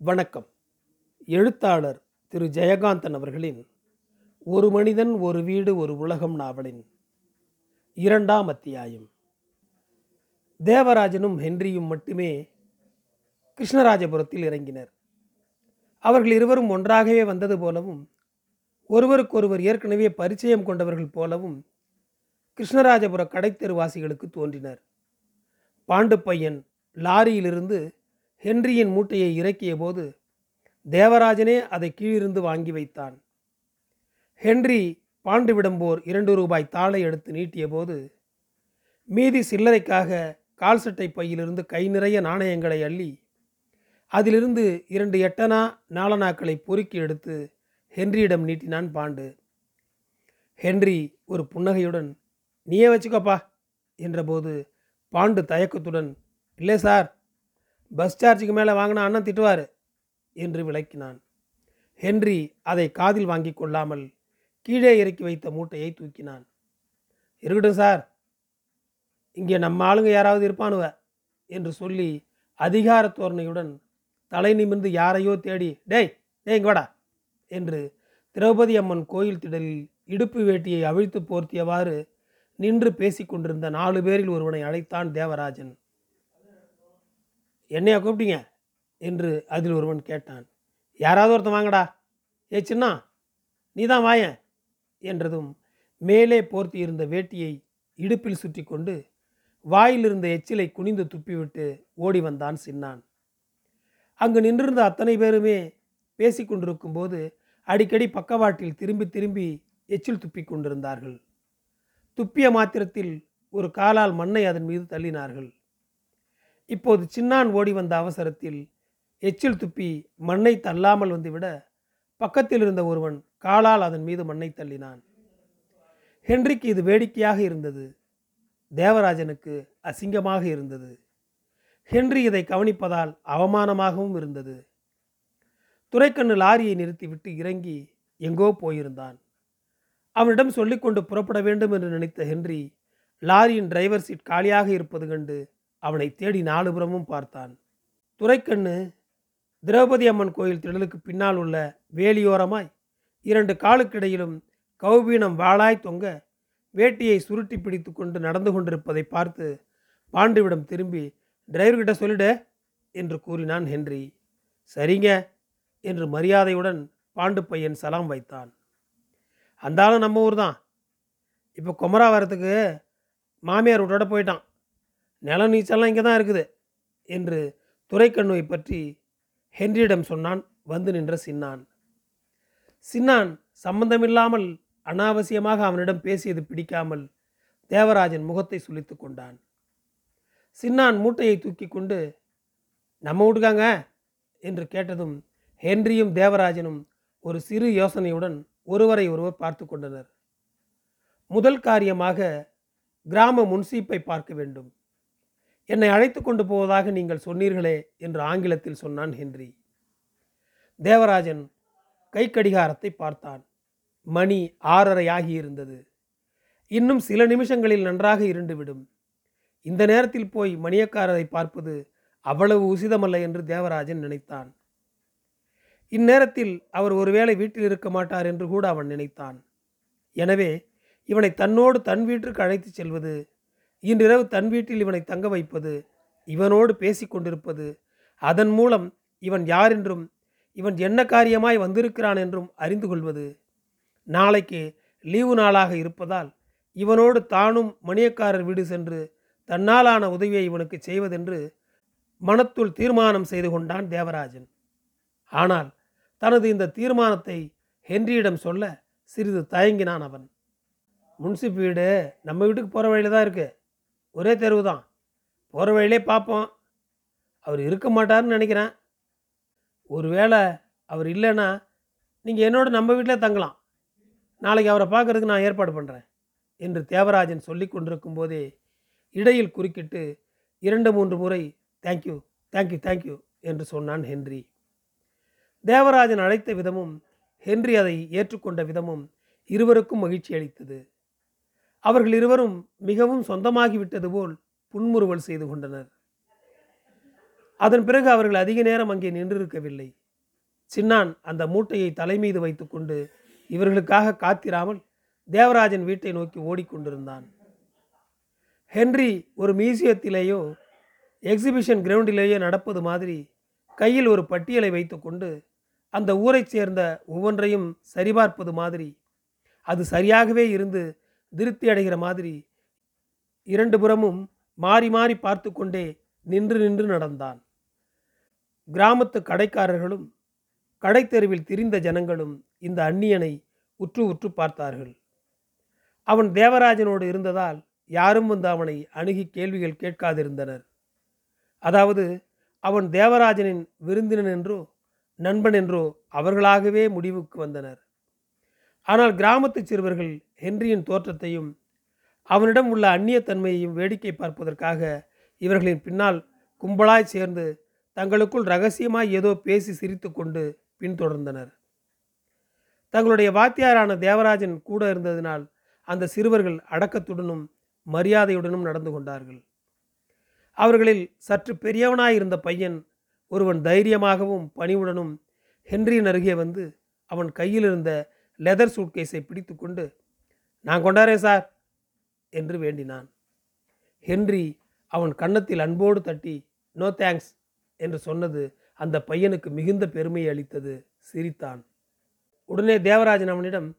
வணக்கம். எழுத்தாளர் திரு ஜெயகாந்தன் அவர்களின் ஒரு மனிதன் ஒரு வீடு ஒரு உலகம் நாவலின் இரண்டாம் அத்தியாயம் தேவராஜனும் ஹென்ரியும் மட்டுமே கிருஷ்ணராஜபுரத்தில் இறங்கினர். அவர்கள் இருவரும் ஒன்றாகவே வந்தது போலவும் ஒருவருக்கொருவர் ஏற்கனவே பரிச்சயம் கொண்டவர்கள் போலவும் கிருஷ்ணராஜபுர கடைத்தெருவாசிகளுக்கு தோன்றினர். பாண்டு பையன் லாரியிலிருந்து ஹென்ரியின் மூட்டையை இறக்கிய போது தேவராஜனே அதை கீழிருந்து வாங்கி வைத்தான். ஹென்றி பாண்டு விடம்போர் இரண்டு ரூபாய் தாளை எடுத்து நீட்டிய போது மீதி சில்லறைக்காக கால் சட்டை பையிலிருந்து கை நிறைய நாணயங்களை அள்ளி அதிலிருந்து இரண்டு எட்டனா நாலனாக்களை பொறுக்கி எடுத்து ஹென்ரியிடம் நீட்டினான் பாண்டு. ஹென்றி ஒரு புன்னகையுடன் நீயே வச்சுக்கோப்பா என்றபோது பாண்டு தயக்கத்துடன் இல்லை சார் பஸ் சார்ஜுக்கு மேலே வாங்கினா அண்ணன் திட்டுவார் என்று விளக்கினான். ஹென்றி அதை காதில் வாங்கி கொள்ளாமல் கீழே இறக்கி வைத்த மூட்டையை தூக்கினான். இருக்கட்டும் சார் இங்கே நம்ம ஆளுங்க யாராவது இருப்பானுவ? என்று சொல்லி அதிகார தோரணையுடன் தலை நிமிர்ந்து யாரையோ தேடி டேய் டேய் இங்கோடா என்று திரௌபதி அம்மன் கோயில் திடலில் இடுப்பு வேட்டியை அவிழ்த்து போர்த்தியவாறு நின்று பேசிக்கொண்டிருந்த நாலு பேரில் ஒருவனை அழைத்தான் தேவராஜன். என்னையா கூப்பிட்டீங்க? என்று அதில் ஒருவன் கேட்டான். யாராவது ஒருத்தன் வாங்கடா. ஏ சின்னா நீ தான் வாயன் என்றதும் மேலே போர்த்தி இருந்த வேட்டியை இடுப்பில் சுற்றி கொண்டு வாயிலிருந்த எச்சிலை குனிந்து துப்பிவிட்டு ஓடி வந்தான் சின்னான். அங்கு நின்றிருந்த அத்தனை பேருமே பேசிக்கொண்டிருக்கும் போது அடிக்கடி பக்கவாட்டில் திரும்பி திரும்பி எச்சில் துப்பி கொண்டிருந்தார்கள். துப்பிய மாத்திரத்தில் ஒரு காலால் மண்ணை அதன் மீது தள்ளினார்கள். இப்போது சின்னான் ஓடி வந்த அவசரத்தில் எச்சில் துப்பி மண்ணை தள்ளாமல் வந்துவிட பக்கத்தில் இருந்த ஒருவன் காலால் அதன் மீது மண்ணை தள்ளினான். ஹென்றிக்கு இது வேடிக்கையாக இருந்தது. தேவராஜனுக்கு அசிங்கமாக இருந்தது. ஹென்றி இதை கவனிப்பதால் அவமானமாகவும் இருந்தது. துரைக்கண்ணு லாரியை நிறுத்திவிட்டு இறங்கி எங்கோ போயிருந்தான். அவனிடம் சொல்லிக்கொண்டு புறப்பட வேண்டும் என்று நினைத்த ஹென்றி லாரியின் டிரைவர் சீட் காலியாக இருப்பது கண்டு அவனை தேடி நாலுபுறமும் பார்த்தான். துரைக்கண்ணு திரௌபதி அம்மன் கோயில் திடலுக்கு பின்னால் உள்ள வேலியோரமாய் இரண்டு காலுக்கிடையிலும் கௌபீனம் வாளாய் தொங்க வேட்டியை சுருட்டி பிடித்து கொண்டு நடந்து கொண்டிருப்பதை பார்த்து பாண்டுவிடம் திரும்பி டிரைவர்கிட்ட சொல்லிடு என்று கூறினான் ஹென்றி. சரிங்க என்று மரியாதையுடன் பாண்டு பையன் சலாம் வைத்தான். அந்தாலும் நம்ம ஊர் தான் இப்போ குமராவரத்துக்கு மாமியார் வீட்டோட போயிட்டான். நிலம் நீச்சல்லாம் இங்கே தான் இருக்குது என்று துரைக்கண்ணுவை பற்றி ஹென்ரியிடம் சொன்னான் வந்து நின்ற சின்னான். சின்னான் சம்பந்தமில்லாமல் அனாவசியமாக அவனிடம் பேசியது பிடிக்காமல் தேவராஜன் முகத்தை சுழித்து கொண்டான். சின்னான் மூட்டையை தூக்கி கொண்டு நம்ம வீட்டுக்காங்க? என்று கேட்டதும் ஹென்ரியும் தேவராஜனும் ஒரு சிறு யோசனையுடன் ஒருவரை ஒருவர் பார்த்து கொண்டனர். முதல் காரியமாக கிராம முன்சீப்பை பார்க்க வேண்டும். என்னை அழைத்து கொண்டு போவதாக நீங்கள் சொன்னீர்களே என்று ஆங்கிலத்தில் சொன்னான் ஹென்றி. தேவராஜன் கை கடிகாரத்தை பார்த்தான். மணி ஆறரை ஆகியிருந்தது இன்னும் சில நிமிஷங்களில் நன்றாக இருண்டுவிடும் இந்த நேரத்தில் போய் மணியக்காரரை பார்ப்பது அவ்வளவு உசிதமல்ல என்று தேவராஜன் நினைத்தான். இந்நேரத்தில் அவர் ஒருவேளை வீட்டில் இருக்க மாட்டார் என்று கூட அவன் நினைத்தான். எனவே இவனை தன்னோடு தன் வீட்டிற்கு அழைத்துச் செல்வது இன்றிரவு தன் வீட்டில் இவனை தங்க வைப்பது இவனோடு பேசிக்கொண்டிருப்பது அதன் மூலம் இவன் யார் என்றும் இவன் என்ன காரியமாய் வந்திருக்கிறான் என்றும் அறிந்து கொள்வது. நாளைக்கு லீவு நாளாக இருப்பதால் இவனோடு தானும் மணியக்காரர் வீடு சென்று தன்னாலான உதவியை இவனுக்கு செய்வதென்று மனத்துள் தீர்மானம் செய்து கொண்டான் தேவராஜன். ஆனால் தனது இந்த தீர்மானத்தை ஹென்ரியிடம் சொல்ல சிறிது தயங்கினான் அவன். முன்சிப் வீடு நம்ம வீட்டுக்கு போகிற வழியில் தான் இருக்குது ஒரே தெருவு தான். போகிற வழியிலே பார்ப்போம். அவர் இருக்க மாட்டார்னு நினைக்கிறேன். ஒருவேளை அவர் இல்லைன்னா நீங்கள் என்னோட நம்ம வீட்டில் தங்கலாம். நாளைக்கு அவரை பார்க்கறதுக்கு நான் ஏற்பாடு பண்ணுறேன் என்று தேவராஜன் சொல்லி கொண்டிருக்கும் போதே இடையில் குறுக்கிட்டு இரண்டு மூன்று முறை தேங்க்யூ தேங்க்யூ தேங்க்யூ என்று சொன்னான் ஹென்றி. தேவராஜன் அழைத்த விதமும் ஹென்றி அதை ஏற்றுக்கொண்ட விதமும் இருவருக்கும் மகிழ்ச்சி அளித்தது. அவர்கள் இருவரும் மிகவும் சொந்தமாகிவிட்டது போல் புன்முறுவல் செய்து கொண்டனர். அதன் பிறகு அவர்கள் அதிக நேரம் அங்கே நின்றிருக்கவில்லை. சின்னான் அந்த மூட்டையை தலைமீது வைத்துக்கொண்டு இவர்களுக்காக காத்திராமல் தேவராஜன் வீட்டை நோக்கி ஓடிக்கொண்டிருந்தான். ஹென்றி ஒரு மியூசியத்திலேயோ எக்ஸிபிஷன் கிரவுண்டிலேயோ நடப்பது மாதிரி கையில் ஒரு பட்டியலை வைத்துக்கொண்டு அந்த ஊரைச் சேர்ந்த ஒவ்வொன்றையும் சரிபார்ப்பது மாதிரி அது சரியாகவே இருந்து திருப்தி அடைகிற மாதிரி இரண்டு புறமும் மாறி மாறி பார்த்து கொண்டே நின்று நின்று நடந்தான். கிராமத்து கடைக்காரர்களும் கடைத்தெருவில் திரிந்த ஜனங்களும் இந்த அந்நியனை உற்று உற்று பார்த்தார்கள். அவன் தேவராஜனோடு இருந்ததால் யாரும் வந்து அவனை அணுகி கேள்விகள் கேட்காதிருந்தனர். அதாவது அவன் தேவராஜனின் விருந்தினன் என்றோ நண்பன் என்றோ அவர்களாகவே முடிவுக்கு வந்தனர். ஆனால் கிராமத்து சிறுவர்கள் ஹென்ரியின் தோற்றத்தையும் அவனிடம் உள்ள அந்நியத்தன்மையையும் வேடிக்கை பார்ப்பதற்காக இவர்களின் பின்னால் கும்பலாய் சேர்ந்து தங்களுக்குள் ரகசியமாய் ஏதோ பேசி சிரித்து கொண்டு பின்தொடர்ந்தனர். தங்களுடைய வாத்தியாரான தேவராஜன் கூட இருந்ததினால் அந்த சிறுவர்கள் அடக்கத்துடனும் மரியாதையுடனும் நடந்து கொண்டார்கள். அவர்களில் சற்று பெரியவனாயிருந்த பையன் ஒருவன் தைரியமாகவும் பணிவுடனும் ஹென்ரியின் அருகே வந்து அவன் கையில் இருந்த லெதர் சூட்கேஸை பிடித்து கொண்டு நான் கொண்டாரேன் சார் என்று வேண்டினான். ஹென்றி அவன் கன்னத்தில் அன்போடு தட்டி நோ தேங்க்ஸ் என்று சொன்னது அந்த பையனுக்கு மிகுந்த பெருமையை அளித்தது. சிரித்தான். உடனே தேவராஜன் அவனிடம்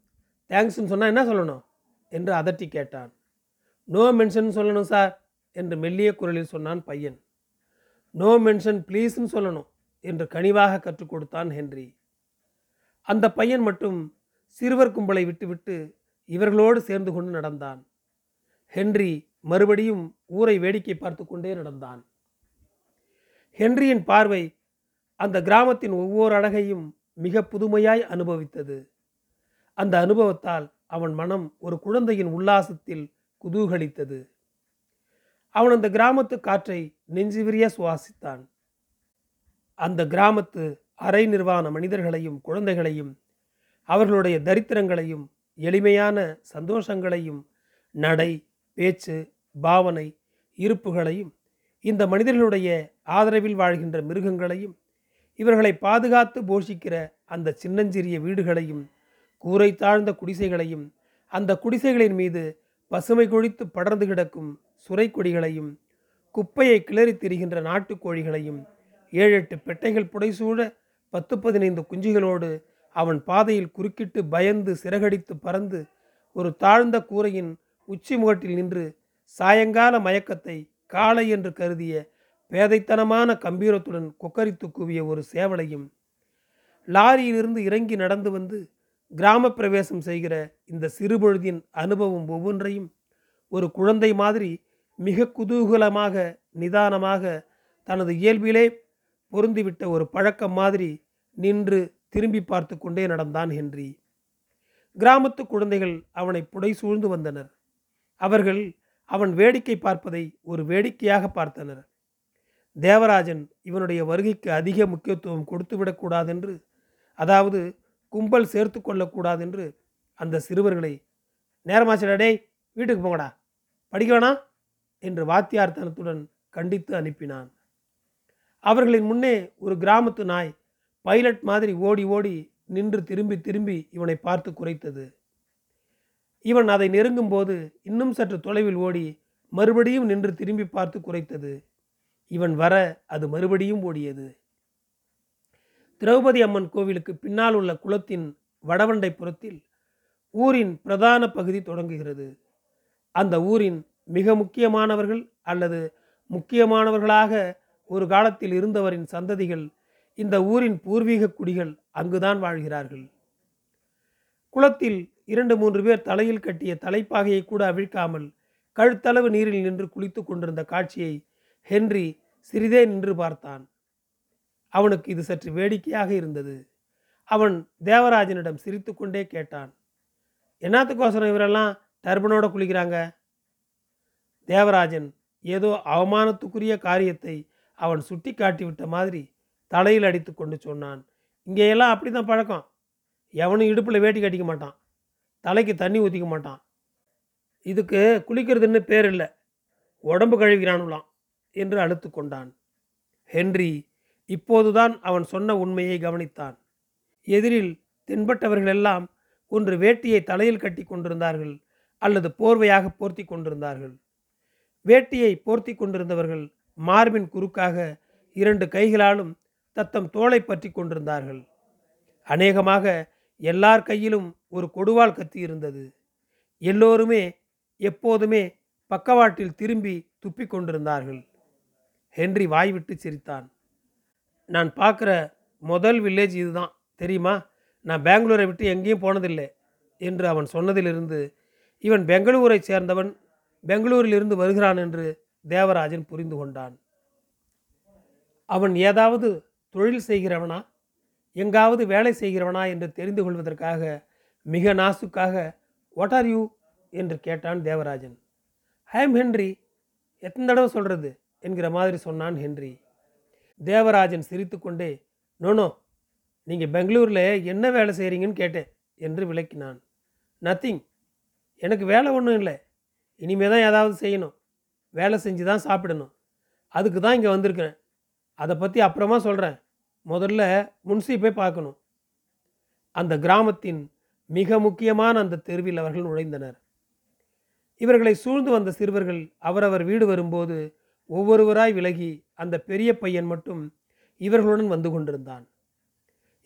தேங்க்ஸ்ன்னு சொன்னால் என்ன சொல்லணும்? என்று அதட்டி கேட்டான். நோ மென்ஷன் சொல்லணும் சார் என்று மெல்லிய குரலில் சொன்னான் பையன். நோ மென்ஷன் ப்ளீஸ்ன்னு சொல்லணும் என்று கனிவாக கற்றுக் கொடுத்தான் ஹென்றி. அந்த பையன் மட்டும் சிறுவர் கும்பலை விட்டுவிட்டு இவர்களோடு சேர்ந்து கொண்டு நடந்தான். ஹென்றி மறுபடியும் ஊரை வேடிக்கை பார்த்து கொண்டே நடந்தான். ஹென்ரியின் பார்வை அந்த கிராமத்தின் ஒவ்வொரு அழகையும் மிக புதுமையாய் அனுபவித்தது. அந்த அனுபவத்தால் அவன் மனம் ஒரு குழந்தையின் உல்லாசத்தில் குதூகலித்தது. அவன் அந்த கிராமத்து காற்றை நெஞ்சுவிரிய சுவாசித்தான். அந்த கிராமத்து அரை நிர்வாண மனிதர்களையும் குழந்தைகளையும் அவர்களுடைய தரித்திரங்களையும் எளிமையான சந்தோஷங்களையும் நடை பேச்சு பாவனை இருப்புகளையும் இந்த மனிதர்களுடைய ஆதரவில் வாழ்கின்ற மிருகங்களையும் இவர்களை பாதுகாத்து போஷிக்கிற அந்த சின்னஞ்சிறிய வீடுகளையும் கூரை தாழ்ந்த குடிசைகளையும் அந்த குடிசைகளின் மீது பசுமை கொழித்து படர்ந்து கிடக்கும் சுரை கொடிகளையும் குப்பையை கிளறி திரிகின்ற நாட்டுக்கோழிகளையும் ஏழு எட்டு பெட்டைகள் புடைசூழ பத்து பதினைந்து குஞ்சுகளோடு அவன் பாதையில் குறுக்கிட்டு பயந்து சிறகடித்து பறந்து ஒரு தாழ்ந்த கூரையின் உச்சி முகட்டில் நின்று சாயங்கால மயக்கத்தை காளை என்று கருதிய பேதைத்தனமான கம்பீரத்துடன் கொக்கரித்து கூவிய ஒரு சேவலையும் லாரியிலிருந்து இறங்கி நடந்து வந்து கிராம பிரவேசம் செய்கிற இந்த சிறுபொழுதின் அனுபவம் ஒவ்வொன்றையும் ஒரு குழந்தை மாதிரி மிக குதூகலமாக நிதானமாக தனது இயல்பிலே பொருந்திவிட்ட ஒரு பழக்கம் மாதிரி நின்று திரும்பி பார்த்து கொண்டே நடந்தான் ஹென்றி. கிராமத்து குழந்தைகள் அவனை புடை சூழ்ந்து வந்தனர். அவர்கள் அவன் வேடிக்கை பார்ப்பதை ஒரு வேடிக்கையாக பார்த்தனர். தேவராஜன் இவனுடைய வருகைக்கு அதிக முக்கியத்துவம் கொடுத்துவிடக்கூடாதென்று அதாவது கும்பல் சேர்த்து கொள்ளக்கூடாதென்று அந்த சிறுவர்களை நேரமாச்சடா டேய் வீட்டுக்கு போங்கடா படிக்க வேணாம்? என்று வாத்தியார்த்தனத்துடன் கண்டித்து அனுப்பினான். அவர்களின் முன்னே ஒரு கிராமத்து நாய் பைலட் மாதிரி ஓடி ஓடி நின்று திரும்பி திரும்பி இவனை பார்த்து குறைத்தது. இவன் அதை நெருங்கும் போது இன்னும் சற்று தொலைவில் ஓடி மறுபடியும் நின்று திரும்பி பார்த்து குறைத்தது. இவன் வர அது மறுபடியும் ஓடியது. திரௌபதி அம்மன் கோவிலுக்கு பின்னால் உள்ள குளத்தின் வடவண்டை புறத்தில் ஊரின் பிரதான பகுதி தொடங்குகிறது. அந்த ஊரின் மிக முக்கியமானவர்கள் அல்லது முக்கியமானவர்களாக ஒரு காலத்தில் இருந்தவரின் சந்ததிகள் இந்த ஊரின் பூர்வீக குடிகள் அங்குதான் வாழ்கிறார்கள். குளத்தில் இரண்டு மூன்று பேர் தலையில் கட்டிய தலைப்பாகையை கூட அவிழ்க்காமல் கழுத்தளவு நீரில் நின்று குளித்து கொண்டிருந்த காட்சியை ஹென்றி சிறிதே நின்று பார்த்தான். அவனுக்கு இது சற்று வேடிக்கையாக இருந்தது. அவன் தேவராஜனிடம் சிரித்து கொண்டே கேட்டான் என்னத்துக்கோசரம் இவரெல்லாம் டர்பனோட குளிக்கிறாங்க? தேவராஜன் ஏதோ அவமானத்துக்குரிய காரியத்தை அவன் சுட்டி காட்டிவிட்ட மாதிரி தலையில் அடித்து கொண்டு சொன்னான். இங்கேயெல்லாம் அப்படி தான் பழக்கம். எவனும் இடுப்பில் வேட்டி கட்டிக்க மாட்டான். தலைக்கு தண்ணி ஊற்றிக்க மாட்டான். இதுக்கு குளிக்கிறதுன்னு பேர் இல்லை. உடம்பு கழுவிக்கிறானுலாம் என்று அழுத்து கொண்டான். ஹென்றி இப்போதுதான் அவன் சொன்ன உண்மையை கவனித்தான். எதிரில் தென்பட்டவர்களெல்லாம் ஒன்று வேட்டியை தலையில் கட்டி கொண்டிருந்தார்கள் அல்லது போர்வையாக போர்த்தி கொண்டிருந்தார்கள். வேட்டியை போர்த்தி கொண்டிருந்தவர்கள் மார்பின் குறுக்காக இரண்டு கைகளாலும் தத்தம் தோளை பற்றி கொண்டிருந்தார்கள். அநேகமாக எல்லார் கையிலும் ஒரு கொடுவாள் கத்தி இருந்தது. எல்லோருமே எப்போதுமே பக்கவாட்டில் திரும்பி துப்பி கொண்டிருந்தார்கள். ஹென்றி வாய்விட்டு சிரித்தான். நான் பார்க்குற முதல் வில்லேஜ் இதுதான் தெரியுமா? நான் பெங்களூரை விட்டு எங்கேயும் போனதில்லை என்று அவன் சொன்னதிலிருந்து இவன் பெங்களூரை சேர்ந்தவன் பெங்களூரிலிருந்து வருகிறான் என்று தேவராஜன் புரிந்து கொண்டான். அவன் ஏதாவது தொழில் செய்கிறவனா? எங்காவது வேலை செய்கிறவனா என்று தெரிந்து கொள்வதற்காக மிக நாசுக்காக வாட் ஆர் யூ என்று கேட்டான் தேவராஜன். ஐ எம் ஹென்றி எத்தனை தடவை சொல்கிறது என்கிற மாதிரி சொன்னான் ஹென்றி. தேவராஜன் சிரித்துக்கொண்டே நோனோ நீங்கள் பெங்களூரில் என்ன வேலை செய்கிறீங்கன்னு கேட்டேன் என்று விளக்கினான். நத்திங் எனக்கு வேலை ஒன்றும் இல்லை. இனிமே தான் ஏதாவது செய்யணும். வேலை செஞ்சு தான் சாப்பிடணும். அதுக்கு தான் இங்கே வந்திருக்கிறேன். அதை பற்றி அப்புறமா சொல்கிறேன் முதல்ல முன்சீப்பை பார்க்கணும். அந்த கிராமத்தின் மிக முக்கியமான அந்த தெருவில் அவர்கள் நுழைந்தனர். இவர்களை சூழ்ந்து வந்த சிறுவர்கள் அவரவர் வீடு வரும்போது ஒவ்வொருவராய் விலகி அந்த பெரிய பையன் மட்டும் இவர்களுடன் வந்து கொண்டிருந்தான்.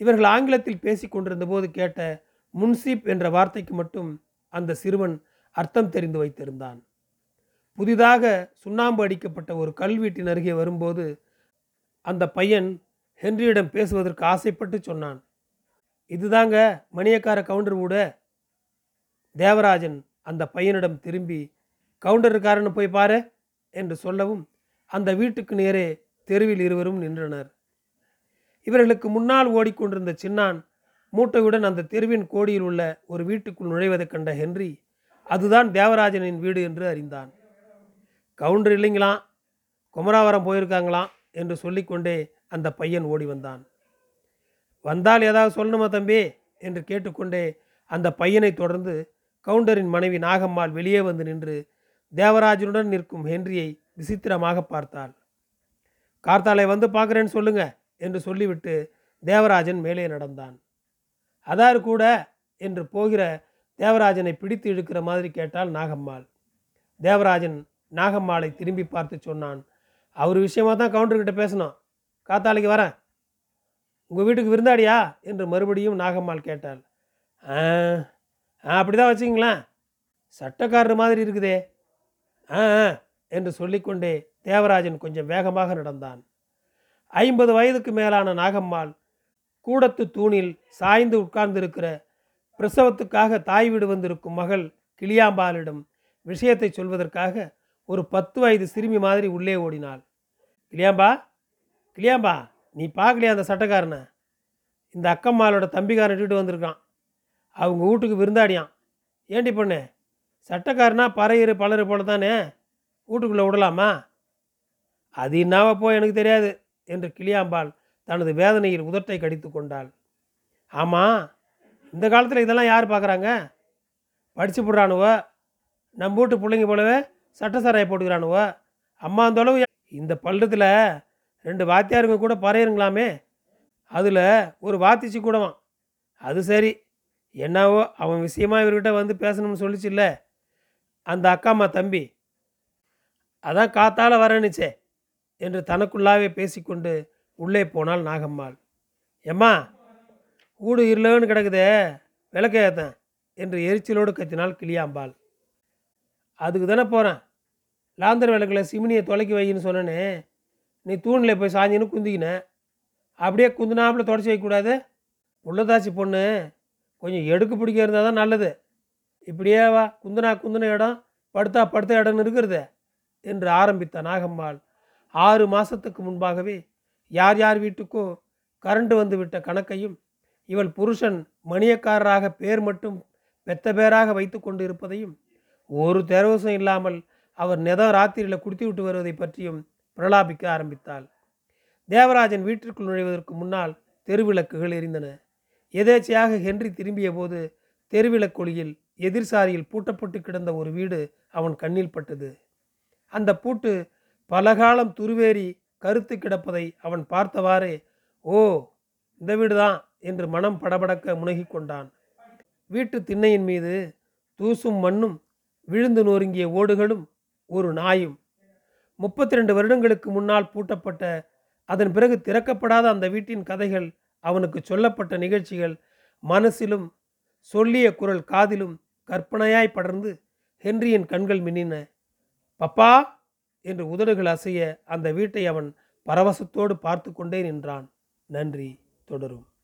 இவர்கள் ஆங்கிலத்தில் பேசி கொண்டிருந்த போது கேட்ட முன்சீப் என்ற வார்த்தைக்கு மட்டும் அந்த சிறுவன் அர்த்தம் தெரிந்து வைத்திருந்தான். புதிதாக சுண்ணாம்பு அடிக்கப்பட்ட ஒரு கல்வீட்டின் அருகே வரும்போது அந்த பையன் ஹென்ரியிடம் பேசுவதற்கு ஆசைப்பட்டு சொன்னான் இதுதாங்க மணியக்கார கவுண்டர் வீடு தேவராஜன் அந்த பையனிடம் திரும்பி கவுண்டருக்காரன்னு போய் பாரு என்று சொல்லவும் அந்த வீட்டுக்கு நேரே தெருவில் இருவரும் நின்றனர். இவர்களுக்கு முன்னால் ஓடிக்கொண்டிருந்த சின்னான் மூட்டையுடன் அந்த தெருவின் கோடியில் உள்ள ஒரு வீட்டுக்குள் நுழைவதைக் கண்ட ஹென்றி அதுதான் தேவராஜனின் வீடு என்று அறிந்தான். கவுண்டர் இல்லைங்களாம். குமராவரம் போயிருக்காங்களாம். என்று சொல்லிக்கொண்டே அந்த பையன் ஓடி வந்தான். வந்தால் ஏதாவது சொல்லணுமா தம்பி? என்று கேட்டுக்கொண்டே அந்த பையனை தொடர்ந்து கவுண்டரின் மனைவி நாகம்மாள் வெளியே வந்து நின்று தேவராஜனுடன் நிற்கும் ஹென்ரியை விசித்திரமாக பார்த்தாள். கார்த்தாலை வந்து பார்க்குறேன்னு சொல்லுங்க என்று சொல்லிவிட்டு தேவராஜன் மேலே நடந்தான். அதார் கூட என்று போகிற தேவராஜனை பிடித்து இழுக்கிற மாதிரி கேட்டால் நாகம்மாள். தேவராஜன் நாகம்மாளை திரும்பி பார்த்து சொன்னான். அவர் விஷயமா தான் கவுண்டர்கிட்ட பேசணும் காத்தாலைக்கு வரேன் உங்கள் வீட்டுக்கு விருந்தாடியா என்று மறுபடியும் நாகம்மாள் கேட்டாள். ஆ அப்படி தான் வச்சுங்களேன். சட்டக்காரர் மாதிரி இருக்குதே. ஆ என்று சொல்லிக்கொண்டே தேவராஜன் கொஞ்சம் வேகமாக நடந்தான். ஐம்பது வயதுக்கு மேலான நாகம்மாள் கூடத்து தூணில் சாய்ந்து உட்கார்ந்திருக்கிற பிரசவத்துக்காக தாய் வீடு வந்திருக்கும் மகள் கிளியாம்பாலிடம் விஷயத்தை சொல்வதற்காக ஒரு பத்து வயது சிறுமி மாதிரி உள்ளே ஓடினாள். கிளியாம்பா கிளியாம்பா நீ பார்க்கலையா அந்த சட்டக்காரனை? இந்த அக்கம்மாளோட தம்பிக்காரன் வீட்டு வந்திருக்கான். அவங்க வீட்டுக்கு விருந்தாடியான் ஏண்டி பொண்ணு சட்டக்காரனா பறையிறு பலரு போல தானே வீட்டுக்குள்ளே விடலாமா? அது என்னாவா போ எனக்கு தெரியாது என்று கிளியாம்பாள் தனது வேதனையில் உதட்டை கடித்து கொண்டாள். ஆமாம் இந்த காலத்தில் இதெல்லாம் யார் பார்க்குறாங்க? படித்து போடுறானுவோ? நம்ம வீட்டு பிள்ளைங்க போலவே சட்டசாராயை போட்டுக்கிறானுவோ? அம்மா அந்தளவு இந்த பள்ளத்தில் ரெண்டு வாத்தியாருங்க கூட பறையுங்களாமே அதில் ஒரு வாத்திச்சு கூடவான் அது சரி. என்னவோ அவன் விஷயமா இவர்கிட்ட வந்து பேசணும்னு சொல்லிச்சுல்ல. அந்த அக்காம்மா தம்பி. அதான் காத்தால் வரணுச்சே என்று தனக்குள்ளாவே பேசிக்கொண்டு உள்ளே போனாள் நாகம்மாள். எம்மா ஊடு இருளன்னு கிடக்குதே விளக்க ஏத்தன் என்று எரிச்சலோடு கத்தினாள் கிளியாம்பாள். அதுக்கு தானே போகிறேன் லாந்தர் விளக்கில் சிமினியை தொலைக்கி வைன்னு சொன்னேனே நீ தூணில் போய் சாஞ்சின்னு குந்திக்கின. அப்படியே குந்தினாப்பில் தொடச்சி வைக்கக்கூடாது உள்ளதாச்சி பொண்ணு கொஞ்சம் எடுக்கு பிடிக்க இருந்தால் தான் நல்லது. இப்படியே வா குந்தினா குந்தின இடம் படுத்தா படுத்த இடம்னு இருக்கிறது என்று ஆரம்பித்த நாகம்மாள். ஆறு மாதத்துக்கு முன்பாகவே யார் யார் வீட்டுக்கோ கரண்ட் வந்து விட்ட கணக்கையும் இவள் புருஷன் மணியக்காரராக பேர் மட்டும் பெத்த பேராக வைத்து கொண்டு இருப்பதையும் ஒரு தெரவசம் இல்லாமல் அவர் நெதம் ராத்திரியில் குடித்து விட்டு வருவதை பற்றியும் பிரலாபிக்க ஆரம்பித்தாள். தேவராஜன் வீட்டிற்குள் நுழைவதற்கு முன்னால் தெருவிளக்குகள் எரிந்தன. எதேச்சையாக ஹென்றி திரும்பிய போது தெருவிளக்கொளியில் எதிர்சாரியில் பூட்டப்பட்டு கிடந்த ஒரு வீடு அவன் கண்ணில் பட்டது. அந்த பூட்டு பலகாலம் துருவேறி கருத்து கிடப்பதை அவன் பார்த்தவாறே ஓ இந்த வீடுதான் என்று மனம் படபடக்க முனகி கொண்டான் வீட்டு திண்ணையின் மீது தூசும் மண்ணும் விழுந்து நொறுங்கிய ஓடுகளும் ஒரு நாயும். முப்பத்தி ரெண்டு வருடங்களுக்கு முன்னால் பூட்டப்பட்ட அதன் பிறகு திறக்கப்படாத அந்த வீட்டின் கதைகள் அவனுக்கு சொல்லப்பட்ட நிகழ்ச்சிகள் மனசிலும் சொல்லிய குரல் காதிலும் கற்பனையாய் படர்ந்து ஹென்ரியின் கண்கள் மின்னின. பப்பா! என்று உதடுகள் அசைய அந்த வீட்டை அவன் பரவசத்தோடு பார்த்து கொண்டே நின்றான். நன்றி தொடரும்.